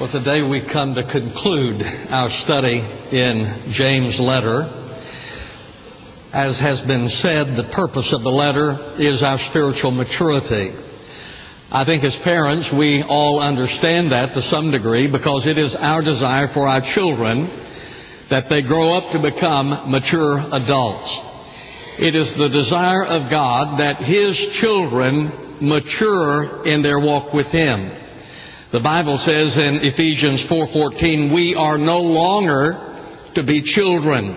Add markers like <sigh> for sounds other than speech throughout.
Well, today we come to conclude our study in James' letter. As has been said, the purpose of the letter is our spiritual maturity. I think as parents, we all understand that to some degree because it is our desire for our children that they grow up to become mature adults. It is the desire of God that His children mature in their walk with Him. The Bible says in Ephesians 4:14, "We are no longer to be children."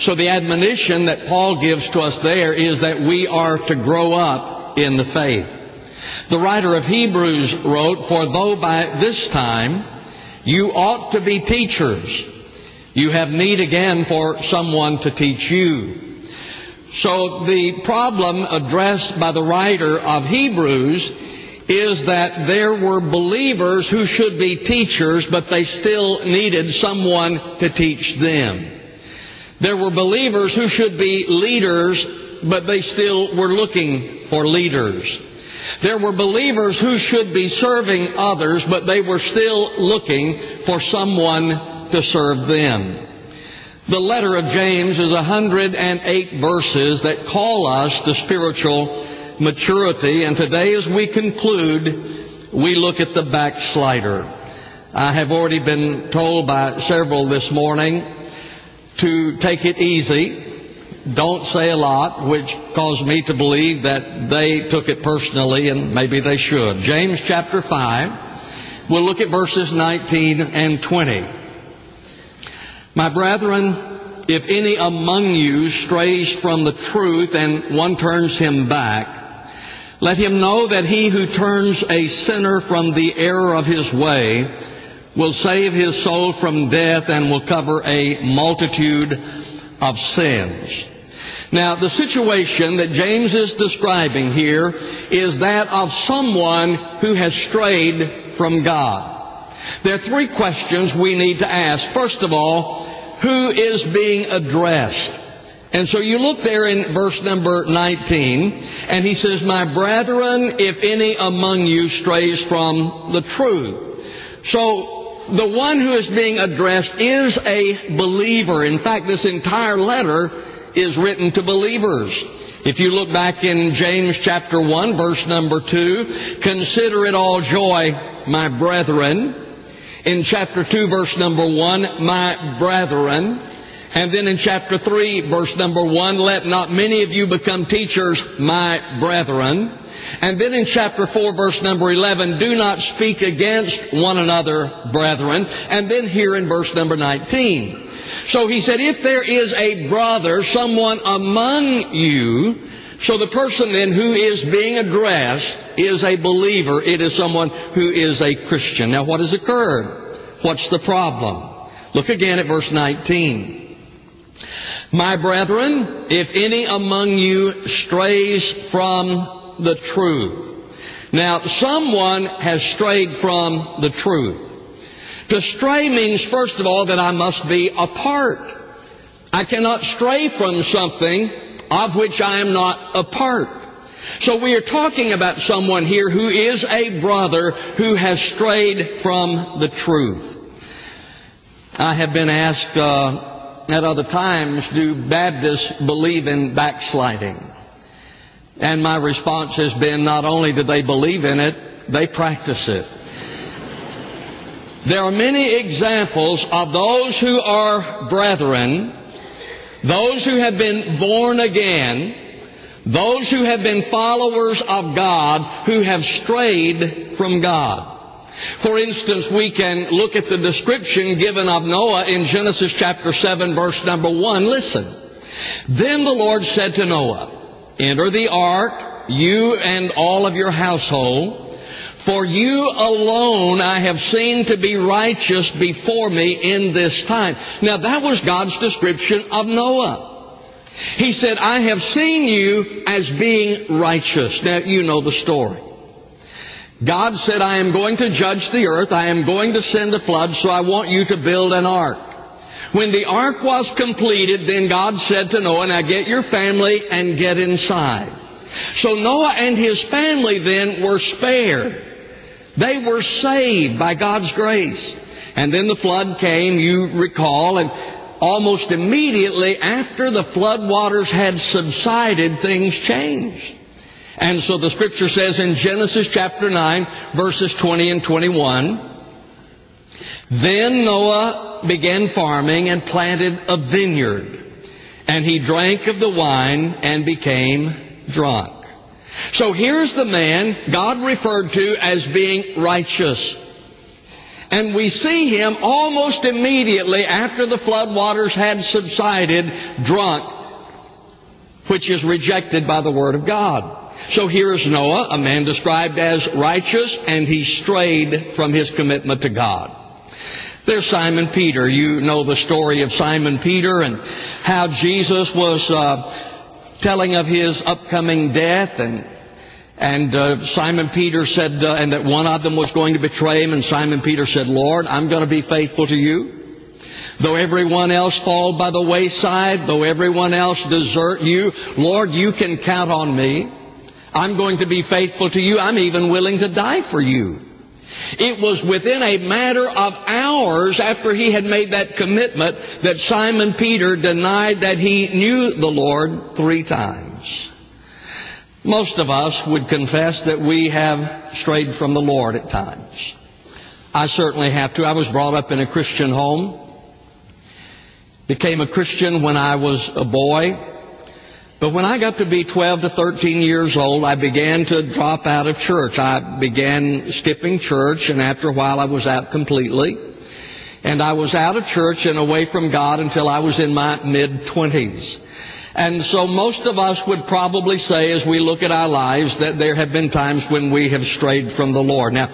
So the admonition that Paul gives to us there is that we are to grow up in the faith. The writer of Hebrews wrote, "For though by this time you ought to be teachers, you have need again for someone to teach you." So the problem addressed by the writer of Hebrews is that there were believers who should be teachers, but they still needed someone to teach them. There were believers who should be leaders, but they still were looking for leaders. There were believers who should be serving others, but they were still looking for someone to serve them. The letter of James is 108 verses that call us to spiritual maturity. And today, as we conclude, we look at the backslider. I have already been told by several this morning to take it easy. Don't say a lot, which caused me to believe that they took it personally, and maybe they should. James chapter 5. We'll look at verses 19 and 20. My brethren, if any among you strays from the truth and one turns him back, let him know that he who turns a sinner from the error of his way will save his soul from death and will cover a multitude of sins. Now, the situation that James is describing here is that of someone who has strayed from God. There are three questions we need to ask. First of all, who is being addressed? And so you look there in verse number 19, and he says, My brethren, if any among you strays from the truth. So, the one who is being addressed is a believer. In fact, this entire letter is written to believers. If you look back in James chapter 1, verse number 2, consider it all joy, my brethren. In chapter 2, verse number 1, my brethren. And then in chapter 3, verse number 1, let not many of you become teachers, my brethren. And then in chapter 4, verse number 11, do not speak against one another, brethren. And then here in verse number 19. So he said, if there is a brother, someone among you, so the person then who is being addressed is a believer. It is someone who is a Christian. Now what has occurred? What's the problem? Look again at verse 19. My brethren, if any among you strays from the truth. Now, someone has strayed from the truth. To stray means, first of all, that I must be apart. I cannot stray from something of which I am not a part. So we are talking about someone here who is a brother who has strayed from the truth. I have been asked uh, at other times, do Baptists believe in backsliding? And my response has been not only do they believe in it, they practice it. There are many examples of those who are brethren, those who have been born again, those who have been followers of God who have strayed from God. For instance, we can look at the description given of Noah in Genesis chapter 7 verse number 1. Listen. Then the Lord said to Noah, Enter the ark, you and all of your household, for you alone I have seen to be righteous before me in this time. Now that was God's description of Noah. He said, I have seen you as being righteous. Now you know the story. God said, I am going to judge the earth. I am going to send a flood, so I want you to build an ark. When the ark was completed, then God said to Noah, now get your family and get inside. So Noah and his family then were spared. They were saved by God's grace. And then the flood came, you recall, and almost immediately after the flood waters had subsided, things changed. And so the scripture says in Genesis chapter 9, verses 20 and 21, Then Noah began farming and planted a vineyard, and he drank of the wine and became drunk. So here's the man God referred to as being righteous. And we see him almost immediately after the flood waters had subsided, drunk, which is rejected by the Word of God. So here is Noah, a man described as righteous, and he strayed from his commitment to God. There's Simon Peter. You know the story of Simon Peter and how Jesus was uh, telling of his upcoming death and and uh, Simon Peter said, uh, and that one of them was going to betray him, and Simon Peter said, Lord, I'm going to be faithful to you. Though everyone else fall by the wayside, though everyone else desert you, Lord, you can count on me. I'm going to be faithful to you. I'm even willing to die for you. It was within a matter of hours after he had made that commitment that Simon Peter denied that he knew the Lord three times. Most of us would confess that we have strayed from the Lord at times. I certainly have to. I was brought up in a Christian home. Became a Christian when I was a boy. But when I got to be 12 to 13 years old, I began to drop out of church. I began skipping church, and after a while I was out completely. And I was out of church and away from God until I was in my mid 20s. And so most of us would probably say as we look at our lives that there have been times when we have strayed from the Lord. Now,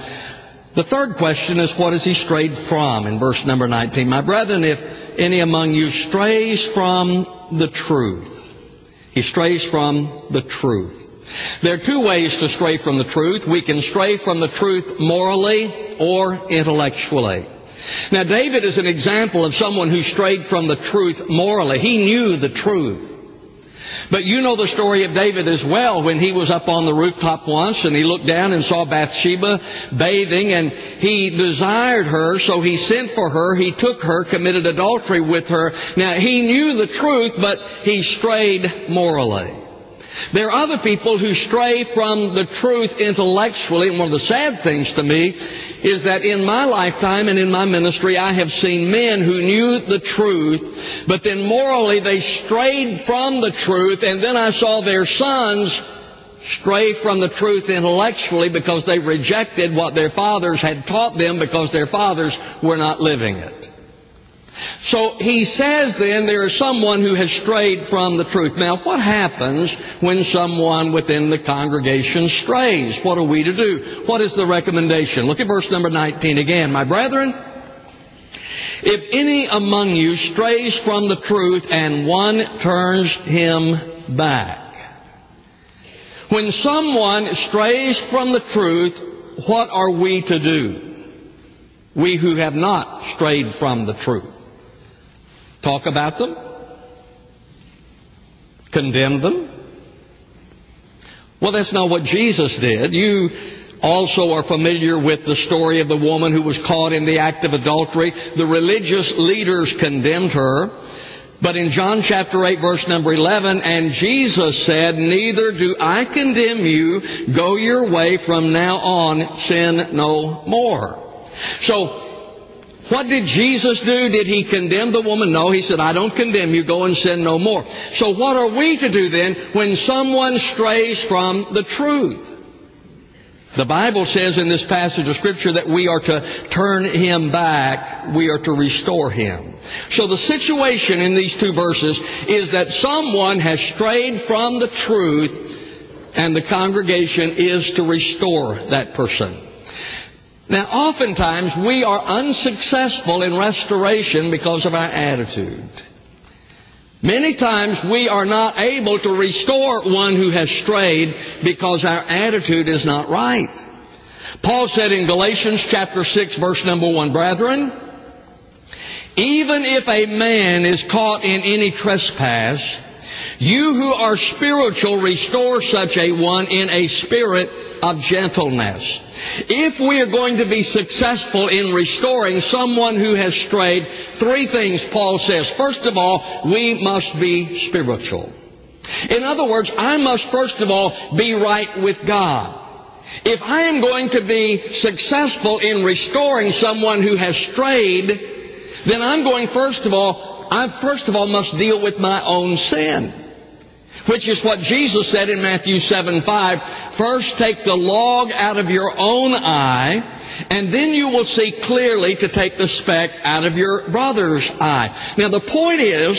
the third question is what has he strayed from in verse number 19? My brethren, if any among you strays from the truth, he strays from the truth. There are two ways to stray from the truth. We can stray from the truth morally or intellectually. Now, David is an example of someone who strayed from the truth morally. He knew the truth. But you know the story of David as well when he was up on the rooftop once and he looked down and saw Bathsheba bathing and he desired her, so he sent for her, he took her, committed adultery with her. Now he knew the truth, but he strayed morally. There are other people who stray from the truth intellectually, and one of the sad things to me is that in my lifetime and in my ministry, I have seen men who knew the truth, but then morally they strayed from the truth, and then I saw their sons stray from the truth intellectually because they rejected what their fathers had taught them because their fathers were not living it. So he says then there is someone who has strayed from the truth. Now, what happens when someone within the congregation strays? What are we to do? What is the recommendation? Look at verse number 19 again. My brethren, if any among you strays from the truth and one turns him back. When someone strays from the truth, what are we to do? We who have not strayed from the truth. Talk about them? Condemn them? Well, that's not what Jesus did. You also are familiar with the story of the woman who was caught in the act of adultery. The religious leaders condemned her. But in John chapter 8 verse number 11, and Jesus said, Neither do I condemn you. Go your way from now on. Sin no more. So, what did Jesus do? Did he condemn the woman? No, he said, I don't condemn you. Go and sin no more. So what are we to do then when someone strays from the truth? The Bible says in this passage of Scripture that we are to turn him back. We are to restore him. So the situation in these two verses is that someone has strayed from the truth and the congregation is to restore that person. Now, oftentimes we are unsuccessful in restoration because of our attitude. Many times we are not able to restore one who has strayed because our attitude is not right. Paul said in Galatians chapter 6 verse number 1, Brethren, even if a man is caught in any trespass, You who are spiritual, restore such a one in a spirit of gentleness. If we are going to be successful in restoring someone who has strayed, three things Paul says. First of all, we must be spiritual. In other words, I must first of all be right with God. If I am going to be successful in restoring someone who has strayed, then I'm going first of all, I first of all must deal with my own sin. Which is what Jesus said in Matthew 7 5. First take the log out of your own eye, and then you will see clearly to take the speck out of your brother's eye. Now the point is,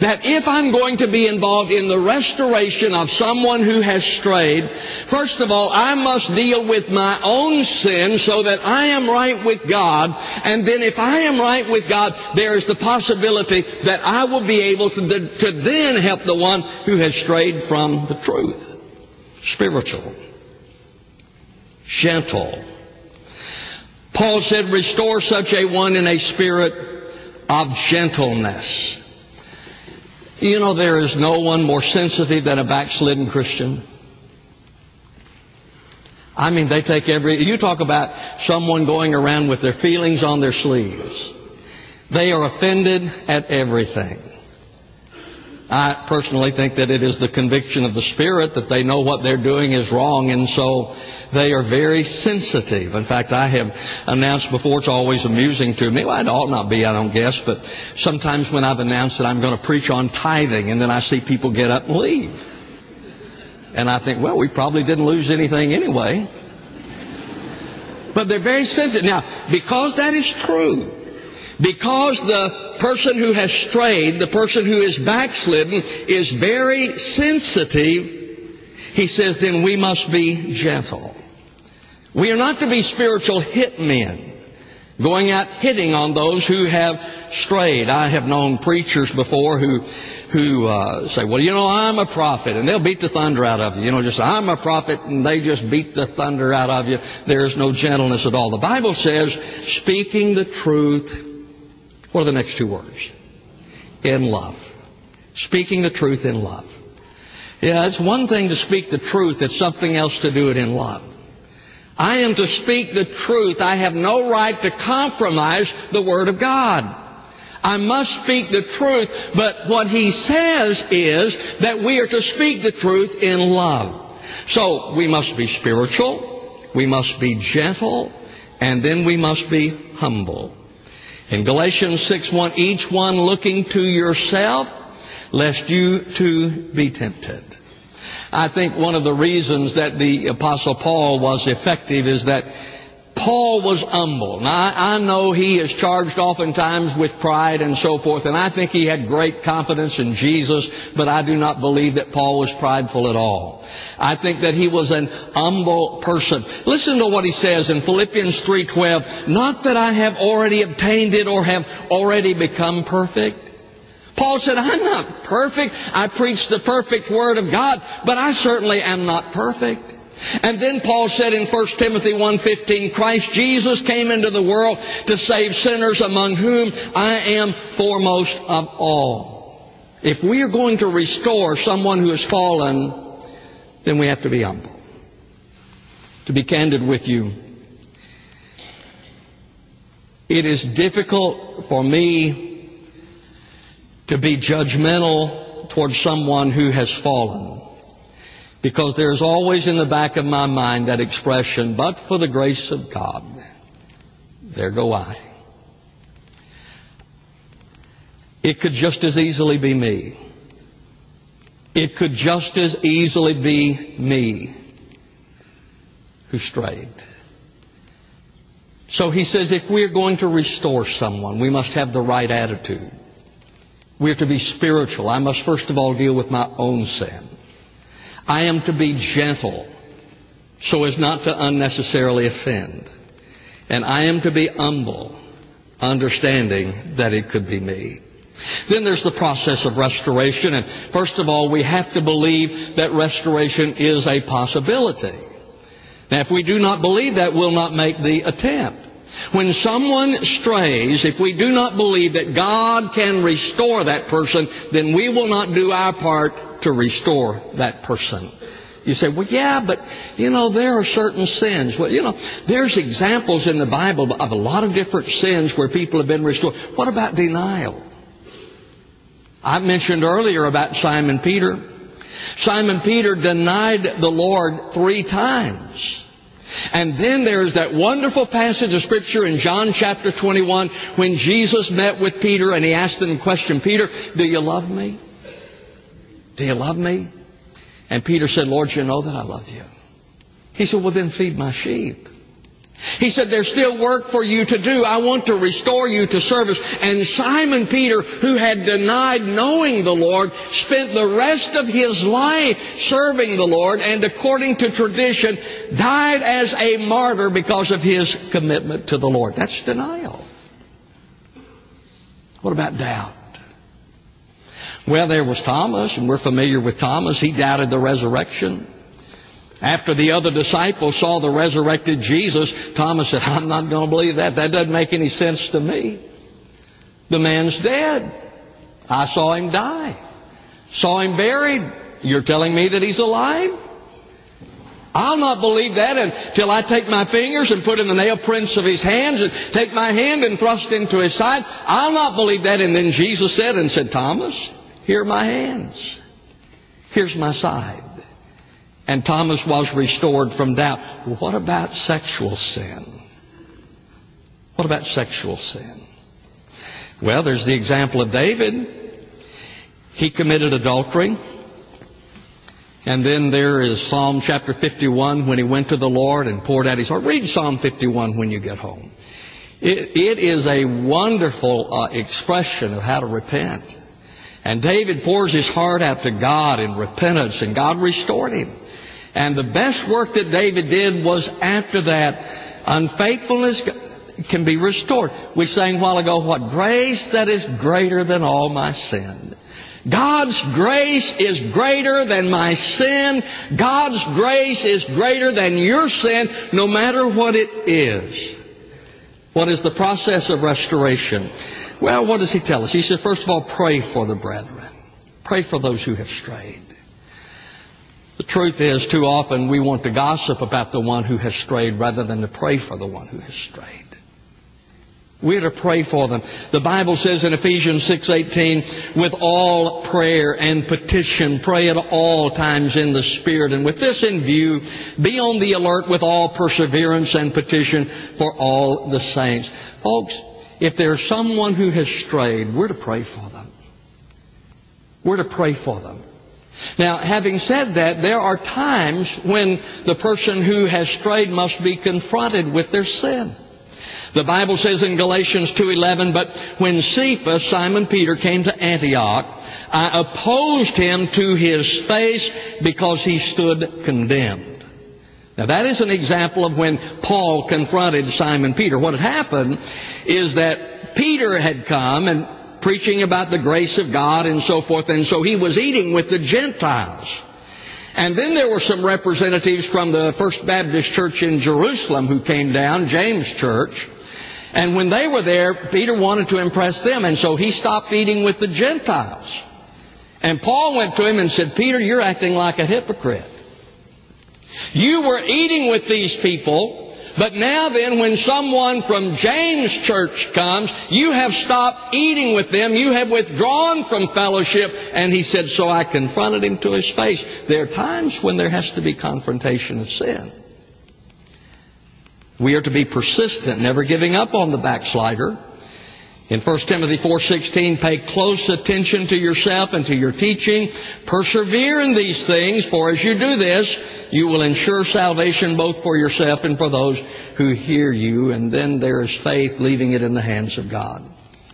that if I'm going to be involved in the restoration of someone who has strayed, first of all, I must deal with my own sin so that I am right with God. And then if I am right with God, there is the possibility that I will be able to, to then help the one who has strayed from the truth. Spiritual. Gentle. Paul said, restore such a one in a spirit of gentleness. You know, there is no one more sensitive than a backslidden Christian. I mean, they take every. You talk about someone going around with their feelings on their sleeves. They are offended at everything. I personally think that it is the conviction of the Spirit that they know what they're doing is wrong, and so they are very sensitive. In fact, I have announced before, it's always amusing to me. Well, it ought not be, I don't guess, but sometimes when I've announced that I'm going to preach on tithing, and then I see people get up and leave. And I think, well, we probably didn't lose anything anyway. But they're very sensitive. Now, because that is true, because the person who has strayed, the person who is backslidden, is very sensitive, he says, then we must be gentle. We are not to be spiritual hitmen going out hitting on those who have strayed. I have known preachers before who who uh, say, "Well, you know, I'm a prophet," and they'll beat the thunder out of you. You know, just I'm a prophet, and they just beat the thunder out of you. There is no gentleness at all. The Bible says, "Speaking the truth what are the next two words? In love. Speaking the truth in love. Yeah, it's one thing to speak the truth, it's something else to do it in love. I am to speak the truth. I have no right to compromise the Word of God. I must speak the truth, but what he says is that we are to speak the truth in love. So we must be spiritual, we must be gentle, and then we must be humble. In Galatians 6:1, each one looking to yourself, lest you too be tempted. I think one of the reasons that the Apostle Paul was effective is that Paul was humble. Now, I, know he is charged oftentimes with pride and so forth, and I think he had great confidence in Jesus, but I do not believe that Paul was prideful at all. I think that he was an humble person. Listen to what he says in Philippians 3:12, "Not that I have already obtained it or have already become perfect." Paul said, I'm not perfect. I preach the perfect Word of God, but I certainly am not perfect. And then Paul said in 1 Timothy 1:15, Christ Jesus came into the world to save sinners among whom I am foremost of all. If we are going to restore someone who has fallen, then we have to be humble. To be candid with you, it is difficult for me to be judgmental towards someone who has fallen. Because there's always in the back of my mind that expression, but for the grace of God, there go I. It could just as easily be me. It could just as easily be me who strayed. So he says if we're going to restore someone, we must have the right attitude. We're to be spiritual. I must first of all deal with my own sin. I am to be gentle so as not to unnecessarily offend. And I am to be humble, understanding that it could be me. Then there's the process of restoration. And first of all, we have to believe that restoration is a possibility. Now, if we do not believe that, we'll not make the attempt. When someone strays, if we do not believe that God can restore that person, then we will not do our part to restore that person. You say, well, yeah, but, you know, there are certain sins. Well, you know, there's examples in the Bible of a lot of different sins where people have been restored. What about denial? I mentioned earlier about Simon Peter. Simon Peter denied the Lord three times. And then there's that wonderful passage of Scripture in John chapter 21 when Jesus met with Peter and he asked him a question Peter, do you love me? Do you love me? And Peter said, Lord, you know that I love you. He said, Well, then feed my sheep. He said, There's still work for you to do. I want to restore you to service. And Simon Peter, who had denied knowing the Lord, spent the rest of his life serving the Lord and, according to tradition, died as a martyr because of his commitment to the Lord. That's denial. What about doubt? Well, there was Thomas, and we're familiar with Thomas. He doubted the resurrection. After the other disciples saw the resurrected Jesus, Thomas said, I'm not going to believe that. That doesn't make any sense to me. The man's dead. I saw him die. Saw him buried. You're telling me that he's alive? I'll not believe that until I take my fingers and put in the nail prints of his hands and take my hand and thrust into his side. I'll not believe that. And then Jesus said and said, Thomas, here are my hands. Here's my side. And Thomas was restored from doubt. What about sexual sin? What about sexual sin? Well, there's the example of David. He committed adultery. And then there is Psalm chapter 51 when he went to the Lord and poured out his heart. Read Psalm 51 when you get home. it, it is a wonderful uh, expression of how to repent. And David pours his heart out to God in repentance, and God restored him. And the best work that David did was after that. Unfaithfulness can be restored. We sang a while ago, what grace that is greater than all my sin. God's grace is greater than my sin. God's grace is greater than your sin, no matter what it is. What is the process of restoration? Well, what does he tell us? He says, first of all, pray for the brethren. Pray for those who have strayed. The truth is, too often we want to gossip about the one who has strayed rather than to pray for the one who has strayed. We're to pray for them. The Bible says in Ephesians 6:18, with all prayer and petition, pray at all times in the Spirit, and with this in view, be on the alert with all perseverance and petition for all the saints. Folks, if there's someone who has strayed, we're to pray for them. We're to pray for them. Now, having said that, there are times when the person who has strayed must be confronted with their sin. The Bible says in Galatians 2:11, "But when Cephas, Simon Peter, came to Antioch, I opposed him to his face because he stood condemned." Now that is an example of when Paul confronted Simon Peter. What had happened is that Peter had come and preaching about the grace of God and so forth. And so he was eating with the Gentiles. And then there were some representatives from the First Baptist Church in Jerusalem who came down, James Church. And when they were there, Peter wanted to impress them, and so he stopped eating with the Gentiles. And Paul went to him and said, Peter, you're acting like a hypocrite. You were eating with these people, but now then, when someone from James Church comes, you have stopped eating with them. You have withdrawn from fellowship. And he said, so I confronted him to his face. There are times when there has to be confrontation of sin. We are to be persistent, never giving up on the backslider. In 1 Timothy 4:16, pay close attention to yourself and to your teaching. Persevere in these things, for as you do this, you will ensure salvation both for yourself and for those who hear you. And then there is faith, leaving it in the hands of God.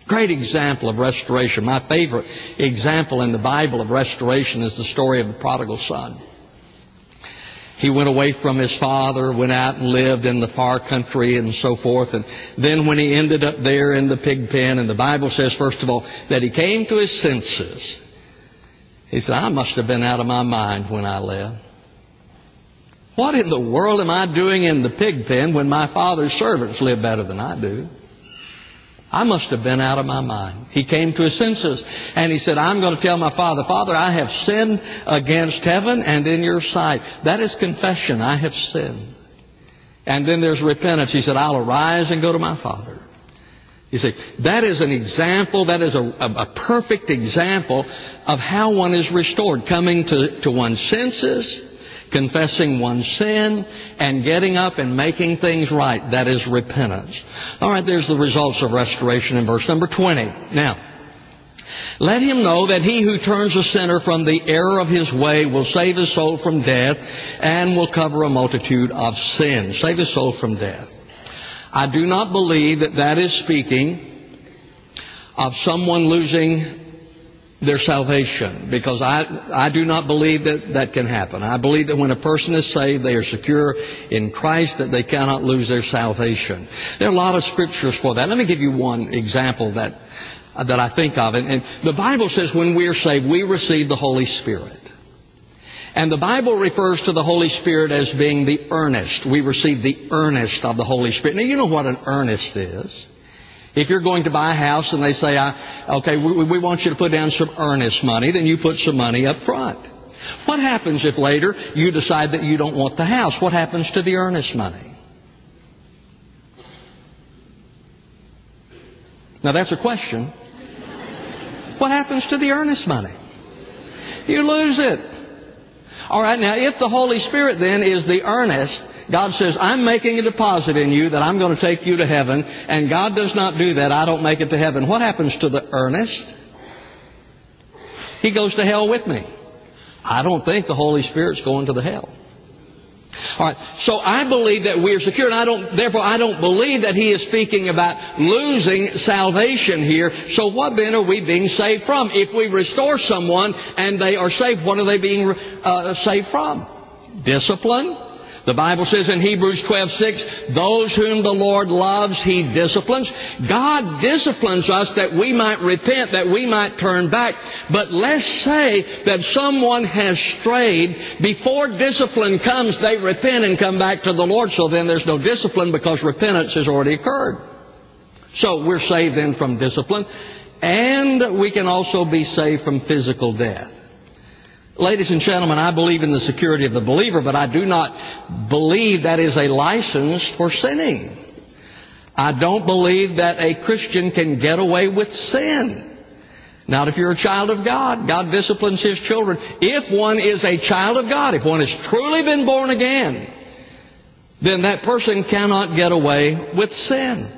Great example of restoration. My favorite example in the Bible of restoration is the story of the prodigal son. He went away from his father, went out and lived in the far country and so forth. And then when he ended up there in the pig pen, and the Bible says, first of all, that he came to his senses. He said, I must have been out of my mind when I left. What in the world am I doing in the pig pen when my father's servants live better than I do? I must have been out of my mind. He came to his senses and he said, I'm going to tell my father, Father, I have sinned against heaven and in your sight. That is confession. I have sinned. And then there's repentance. He said, I'll arise and go to my father. You see, that is an example, that is a, a, perfect example of how one is restored. Coming to, to one's senses, confessing one's sin, and getting up and making things right. That is repentance. All right, there's the results of restoration in verse number 20. Now, let him know that he who turns a sinner from the error of his way will save his soul from death and will cover a multitude of sins. Save his soul from death. I do not believe that that is speaking of someone losing their salvation because I, I do not believe that that can happen. I believe that when a person is saved, they are secure in Christ, that they cannot lose their salvation. There are a lot of scriptures for that. Let me give you one example that, that I think of. And, and the Bible says when we are saved, we receive the Holy Spirit. And the Bible refers to the Holy Spirit as being the earnest. We receive the earnest of the Holy Spirit. Now, you know what an earnest is. If you're going to buy a house and they say, okay, we, we want you to put down some earnest money, then you put some money up front. What happens if later you decide that you don't want the house? What happens to the earnest money? Now that's a question. What happens to the earnest money? You lose it. All right, now if the Holy Spirit then is the earnest, God says, I'm making a deposit in you that I'm going to take you to heaven, and God does not do that. I don't make it to heaven. What happens to the earnest? He goes to hell with me. I don't think the Holy Spirit's going to the hell. All right. So I believe that we are secure, and I don't. Therefore, I don't believe that he is speaking about losing salvation here. So what then are we being saved from? If we restore someone and they are saved, what are they being uh, saved from? Discipline, the Bible says in Hebrews 12:6, those whom the Lord loves, he disciplines. God disciplines us that we might repent, that we might turn back. But let's say that someone has strayed. Before discipline comes, they repent and come back to the Lord. So then there's no discipline because repentance has already occurred. So we're saved then from discipline. And we can also be saved from physical death. Ladies and gentlemen, I believe in the security of the believer, but I do not believe that is a license for sinning. I don't believe that a Christian can get away with sin. Not if you're a child of God. God disciplines His children. If one is a child of God, if one has truly been born again, then that person cannot get away with sin.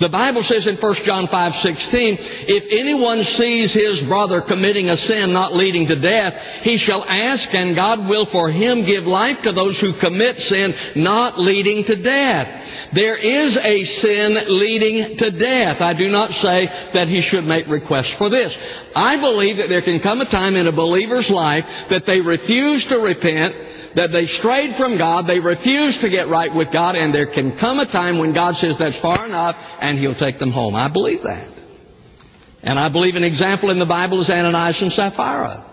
The Bible says in 1 John 5:16, if anyone sees his brother committing a sin not leading to death, he shall ask and God will for him give life to those who commit sin not leading to death. There is a sin leading to death. I do not say that he should make requests for this. I believe that there can come a time in a believer's life that they refuse to repent that they strayed from God, they refused to get right with God, and there can come a time when God says that's far enough and He'll take them home. I believe that. And I believe an example in the Bible is Ananias and Sapphira.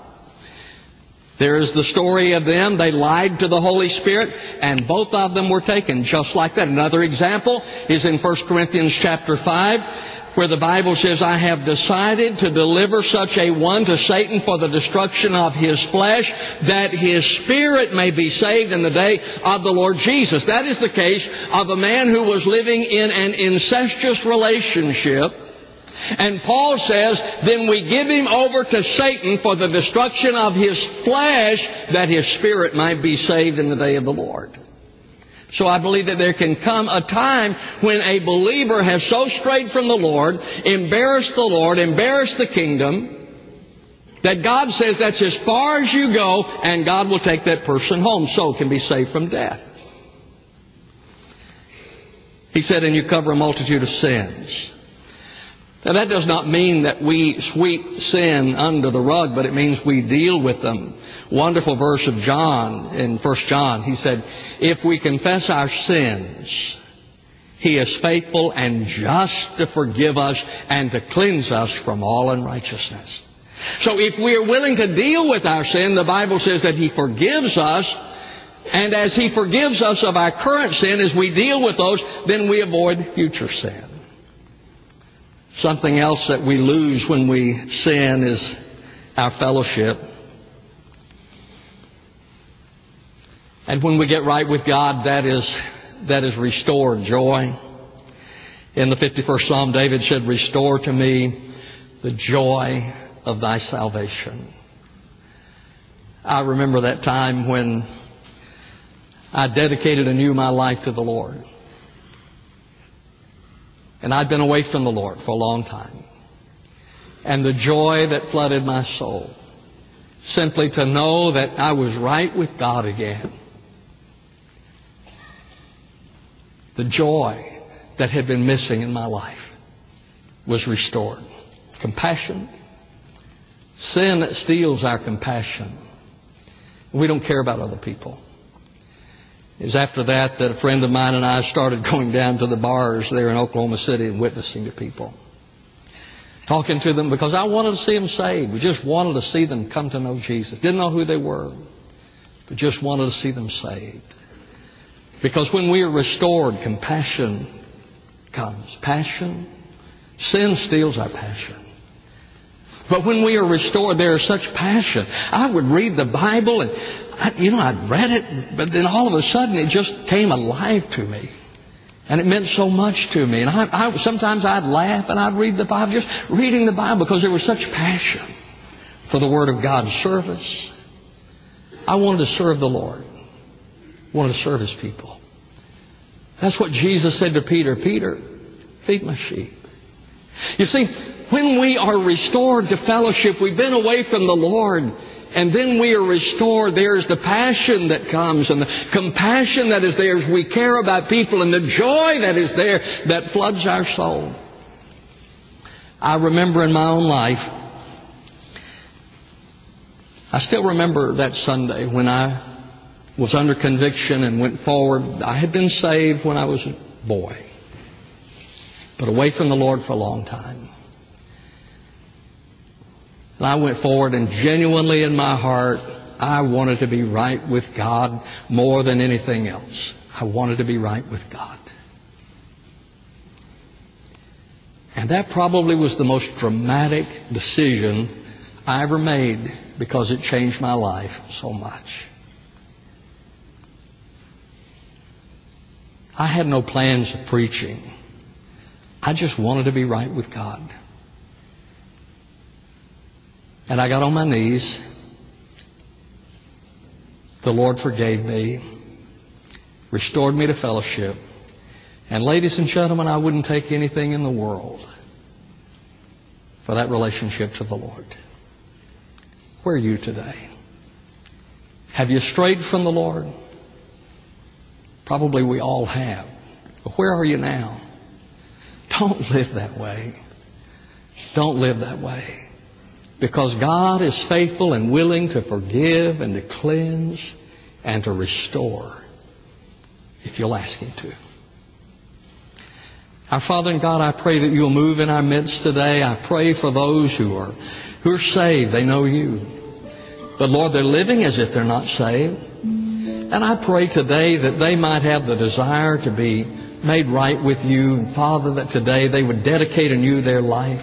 There is the story of them. They lied to the Holy Spirit, and both of them were taken just like that. Another example is in 1 Corinthians chapter 5 where the Bible says, I have decided to deliver such a one to Satan for the destruction of his flesh, that his spirit may be saved in the day of the Lord Jesus. That is the case of a man who was living in an incestuous relationship. And Paul says, then we give him over to Satan for the destruction of his flesh, that his spirit might be saved in the day of the Lord. So I believe that there can come a time when a believer has so strayed from the Lord, embarrassed the Lord, embarrassed the kingdom, that God says that's as far as you go, and God will take that person home, so can be saved from death. He said, and you cover a multitude of sins. Now that does not mean that we sweep sin under the rug, but it means we deal with them. Wonderful verse of John in 1 John. He said, if we confess our sins, He is faithful and just to forgive us and to cleanse us from all unrighteousness. So if we are willing to deal with our sin, the Bible says that He forgives us And as He forgives us of our current sin, as we deal with those, then we avoid future sin. Something else that we lose when we sin is our fellowship. And when we get right with God, that is, that is restored joy. In the 51st Psalm, David said, Restore to me the joy of thy salvation. I remember that time when I dedicated anew my life to the Lord. And I'd been away from the Lord for a long time. And the joy that flooded my soul, simply to know that I was right with God again. The joy that had been missing in my life was restored. Compassion. Sin steals our compassion. We don't care about other people. It was after that that a friend of mine and I started going down to the bars there in Oklahoma City and witnessing to people. Talking to them because I wanted to see them saved. We just wanted to see them come to know Jesus. Didn't know who they were, but just wanted to see them saved. Because when we are restored, compassion comes. Passion. Sin steals our passion. But when we are restored, there is such passion. I would read the Bible and, I, you know, I'd read it, but then all of a sudden it just came alive to me. And it meant so much to me. And I, I, sometimes I'd laugh and I'd read the Bible, just reading the Bible because there was such passion for the Word of God service. I wanted to serve the Lord. I wanted to serve His people. That's what Jesus said to Peter. Peter, feed my sheep. You see, when we are restored to fellowship, we've been away from the Lord, and then we are restored, there's the passion that comes and the compassion that is there as we care about people and the joy that is there that floods our soul. I remember in my own life, I still remember that Sunday when I was under conviction and went forward. I had been saved when I was a boy, but away from the Lord for a long time. I went forward and genuinely in my heart, I wanted to be right with God more than anything else. I wanted to be right with God. And that probably was the most dramatic decision I ever made because it changed my life so much. I had no plans of preaching. I just wanted to be right with God. And I got on my knees. The Lord forgave me, restored me to fellowship. And ladies and gentlemen, I wouldn't take anything in the world for that relationship to the Lord. Where are you today? Have you strayed from the Lord? Probably we all have. But where are you now? Don't <laughs> live that way. Don't live that way. Because God is faithful and willing to forgive and to cleanse and to restore if you'll ask Him to. Our Father and God, I pray that you'll move in our midst today. I pray for those who are, who are saved. They know you. But Lord, they're living as if they're not saved. And I pray today that they might have the desire to be made right with you. And Father, that today they would dedicate anew their life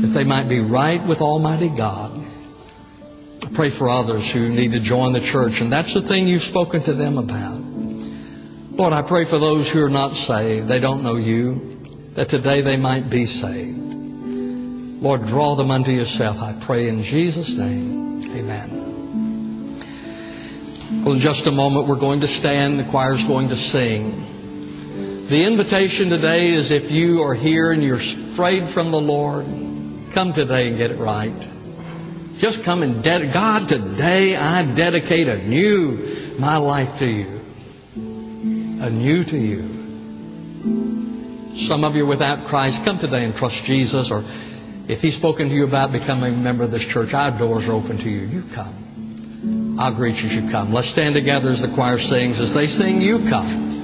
that they might be right with Almighty God. I pray for others who need to join the church, and that's the thing you've spoken to them about. Lord, I pray for those who are not saved, they don't know you, that today they might be saved. Lord, draw them unto yourself, I pray in Jesus' name. Amen. Well, in just a moment, we're going to stand. The choir's going to sing. The invitation today is if you are here and you're strayed from the Lord, Come today and get it right. Just come and dedicate. God, today I dedicate anew my life to you. Anew to you. Some of you without Christ, come today and trust Jesus. Or if He's spoken to you about becoming a member of this church, our doors are open to you. You come. I'll greet you as you come. Let's stand together as the choir sings. As they sing, you come.